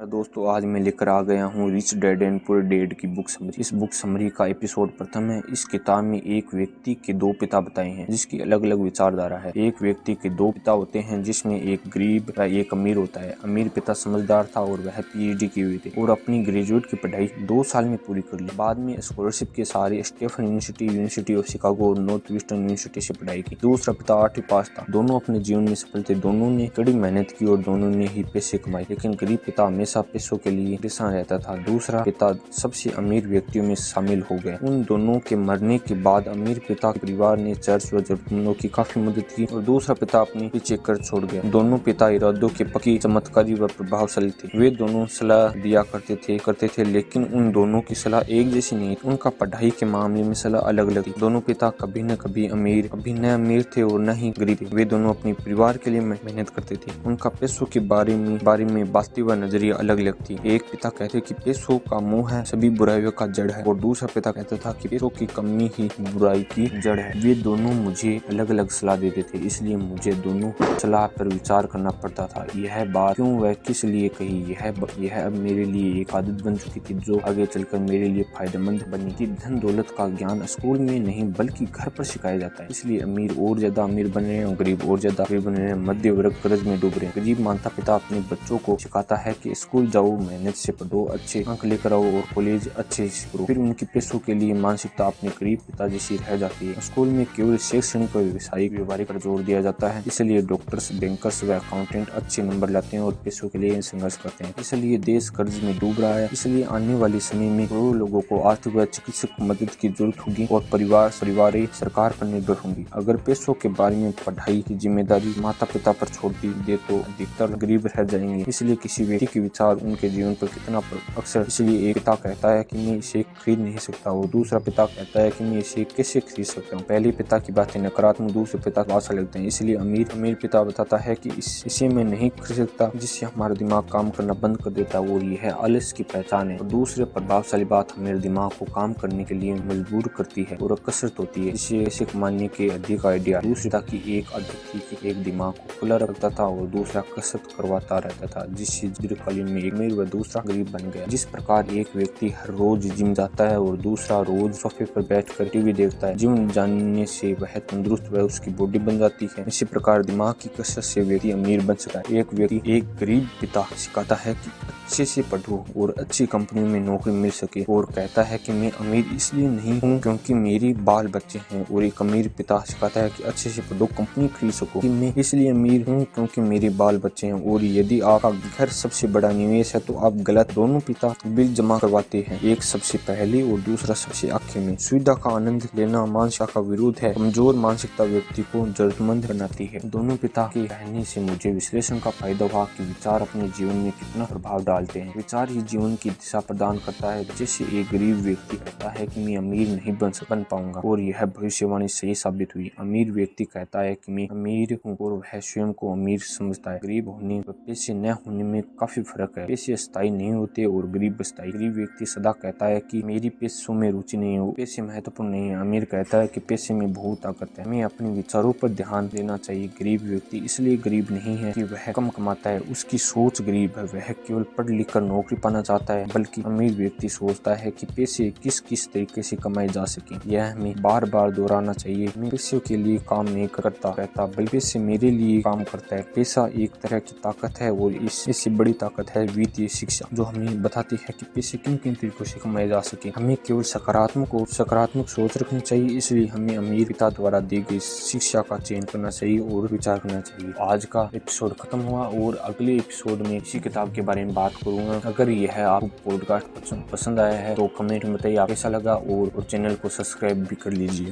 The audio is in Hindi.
दोस्तों, आज मैं लेकर आ गया हूँ rich dad and poor dad की बुक समरी इस बुक समरी का एपिसोड प्रथम है। इस किताब में एक व्यक्ति के दो पिता बताए हैं, जिसकी अलग अलग विचारधारा है। एक व्यक्ति के दो पिता होते हैं, जिसमें एक गरीब या एक अमीर होता है। अमीर पिता समझदार था और वह पीएचडी की हुई थी और अपनी ग्रेजुएट की पढ़ाई दो साल में पूरी कर ली। बाद में स्कॉलरशिप के सारे स्टेफन यूनिवर्सिटी यूनिवर्सिटी ऑफ़ शिकागो और नॉर्थ वेस्टर्न यूनिवर्सिटी से पढ़ाई की। दूसरा पिता आठवीं पास था। दोनों अपने जीवन में सफल थे। दोनों ने कड़ी मेहनत की और दोनों ने ही पैसे कमाए। लेकिन गरीब पिता हमेशा पैसों के लिए परेशान रहता था। दूसरा पिता सबसे अमीर व्यक्तियों में शामिल हो गए। उन दोनों के मरने के बाद अमीर पिता परिवार ने चर्च व जरूरतमंदों की काफ़ी मदद की और दूसरा पिता अपने पीछे कर छोड़ गया। दोनों पिता इरादों के पक्की, चमत्कारी व प्रभावशाली थे। वे दोनों सलाह दिया करते थे करते थे, लेकिन उन दोनों की सलाह एक जैसी नहीं थी। उनका पढ़ाई के मामले में सलाह अलग अलग थी। दोनों पिता कभी न कभी अमीर, कभी न अमीर थे और न ही गरीब वे दोनों अपने परिवार के लिए मेहनत करते थे। उनका पैसों के बारे में बारे में बास्ती व नज़रिया अलग अलग थी। एक पिता कहते कि पैसों का मोह है, सभी बुराइयों का जड़ है। और दूसरा पिता कहता था कि पैसों की कमी ही बुराई की जड़ है। वे दोनों मुझे अलग अलग सलाह देते थे, इसलिए मुझे दोनों सलाह पर विचार करना पड़ता था। यह बात क्यों, वह किस लिए कही? यह यह अब मेरे लिए एक आदत बन चुकी थी, जो आगे चलकर मेरे लिए फ़ायदेमंद बनी थी। धन दौलत का ज्ञान स्कूल में नहीं, बल्कि घर पर सिखाया जाता है। इसलिए अमीर और ज़्यादा अमीर बन रहे हैं और गरीब और ज़्यादा गरीब बन रहे हैं। मध्य वर्ग कर्ज में डूब रहे हैं। गरीब माता पिता अपने बच्चों को सिखाता है कि स्कूल जाओ मेहनत से पढ़ो अच्छे अंक लेकर आओ और कॉलेज अच्छे से करो। फिर उनके पैसों के लिए मानसिकता अपने करीब पिताजी से रह जाती है। स्कूल में केवल शैक्षणिक और व्यवसायिक व्यवहारिक पर ज़ोर दिया जाता है। इसलिए डॉक्टर्स बैंकर्स व अकाउंटेंट अच्छे नंबर लाते हैं और पैसों के लिए संघर्ष करते हैं। इसलिए देश कर्ज में डूब रहा है। इसलिए आने वाले समय में करोड़ों लोगों को आर्थिक व चिकित्सक मदद की ज़रूरत होगी और परिवार परिवार सरकार पर निर्भर होंगी। अगर पैसों के बारे में पढ़ाई की ज़िम्मेदारी माता पिता पर छोड़ दी दे तो अधिकतर गरीब रह जाएँगे। इसलिए किसी व्यक्ति के विचार उनके जीवन पर कितना अक्सर इसलिए एक पिता कहता है कि मैं इसे खरीद नहीं सकता और दूसरा पिता कहता है कि मैं इसे कैसे खरीद सकता हूँ? पहले पिता की बातें नकारात्मक दूसरे पिता भाषा लगते हैं इसलिए अमीर अमीर पिता बताता है कि इस, इसे मैं नहीं खरीद सकता जिससे हमारा दिमाग काम करना बंद कर देता और ये है आलस की पहचान है। और दूसरे प्रभावशाली बात हमारे दिमाग को काम करने के लिए मजबूर करती है और कसरत होती है इसे ऐसे कमाने के अधिक आइडिया दूसरी की एक आदत थी एक दिमाग को खुला रखता था और दूसरा कसरत करवाता रहता था जिससे दीर्घकालीन में अमीर व दूसरा गरीब बन गया। जिस प्रकार एक व्यक्ति हर रोज जिम जाता है और दूसरा रोज सोफे पर बैठ कर टीवी देखता है, जिम जाने से वह तंदुरुस्त व उसकी बॉडी बन जाती है। इसी प्रकार दिमाग की कसरत से व्यक्ति अमीर बन सकता है। एक व्यक्ति एक गरीब पिता सिखाता है कि अच्छे से पढ़ो और अच्छी कंपनी में नौकरी मिल सके और कहता है कि मैं अमीर इसलिए नहीं हूँ क्योंकि मेरी बाल बच्चे हैं और एक अमीर पिता सिखाता है कि अच्छे से पढ़ो, कंपनी खरीद सको। कि मैं इसलिए अमीर हूँ क्योंकि मेरे बाल बच्चे हैं और यदि आपका घर सबसे बड़ा निवेश है तो आप गलत दोनों पिता बिल जमा करवाते हैं। एक सबसे पहले और दूसरा सबसे आखिर में। सुविधा का आनंद लेना मानसिकता का विरोध है। कमज़ोर मानसिकता व्यक्ति को जरूरतमंद बनाती है। दोनों पिता के कहने से मुझे विश्लेषण का फ़ायदा हुआ कि विचार अपने जीवन में कितना प्रभाव डालते हैं। विचार ही जीवन की दिशा प्रदान करता है। जिससे एक गरीब व्यक्ति कहता है कि मैं अमीर नहीं बन बन पाऊँगा, और यह भविष्यवाणी सही साबित हुई। अमीर व्यक्ति कहता है कि मैं अमीर हूँ, और वह स्वयं को अमीर समझता है। गरीब होने पैसे न होने में काफ़ी फ़र्क है। पैसे स्थायी नहीं होते, और गरीब स्थायी गरीब व्यक्ति सदा कहता है कि मेरी पैसों में रुचि नहीं हो पैसे महत्वपूर्ण नहीं है। अमीर कहता है कि पैसे में बहुत ताकत है। हमें अपने विचारों पर ध्यान देना चाहिए। गरीब व्यक्ति इसलिए गरीब नहीं है कि वह कम कमाता है। उसकी सोच गरीब है। वह केवल पढ़ लिख कर नौकरी पाना चाहता है, बल्कि अमीर व्यक्ति सोचता है कि पैसे किस किस तरीके से कमाए जा सके। यह हमें बार बार दोहराना चाहिए। मैं पैसे के लिए काम नहीं करता रहता, बल्कि पैसे मेरे लिए काम करता है। पैसा एक तरह की ताकत है और इससे बड़ी ताकत है वित्तीय शिक्षा, जो हमें बताती है कि पैसे किन किन तरीकों से कमाए जा सके। हमें केवल सकारात्मक और सकारात्मक सोच रखनी चाहिए, इसलिए हमें अमीर पिता द्वारा दी गई शिक्षा का चयन करना चाहिए और विचार करना चाहिए। आज का एपिसोड खत्म हुआ और अगले एपिसोड में इसी किताब के बारे में बात करूँगा। अगर यह आपको पॉडकास्ट पसंद आया है तो कमेंट में बताइए, आप कैसा लगा? और चैनल को सब्सक्राइब भी कर लीजिए।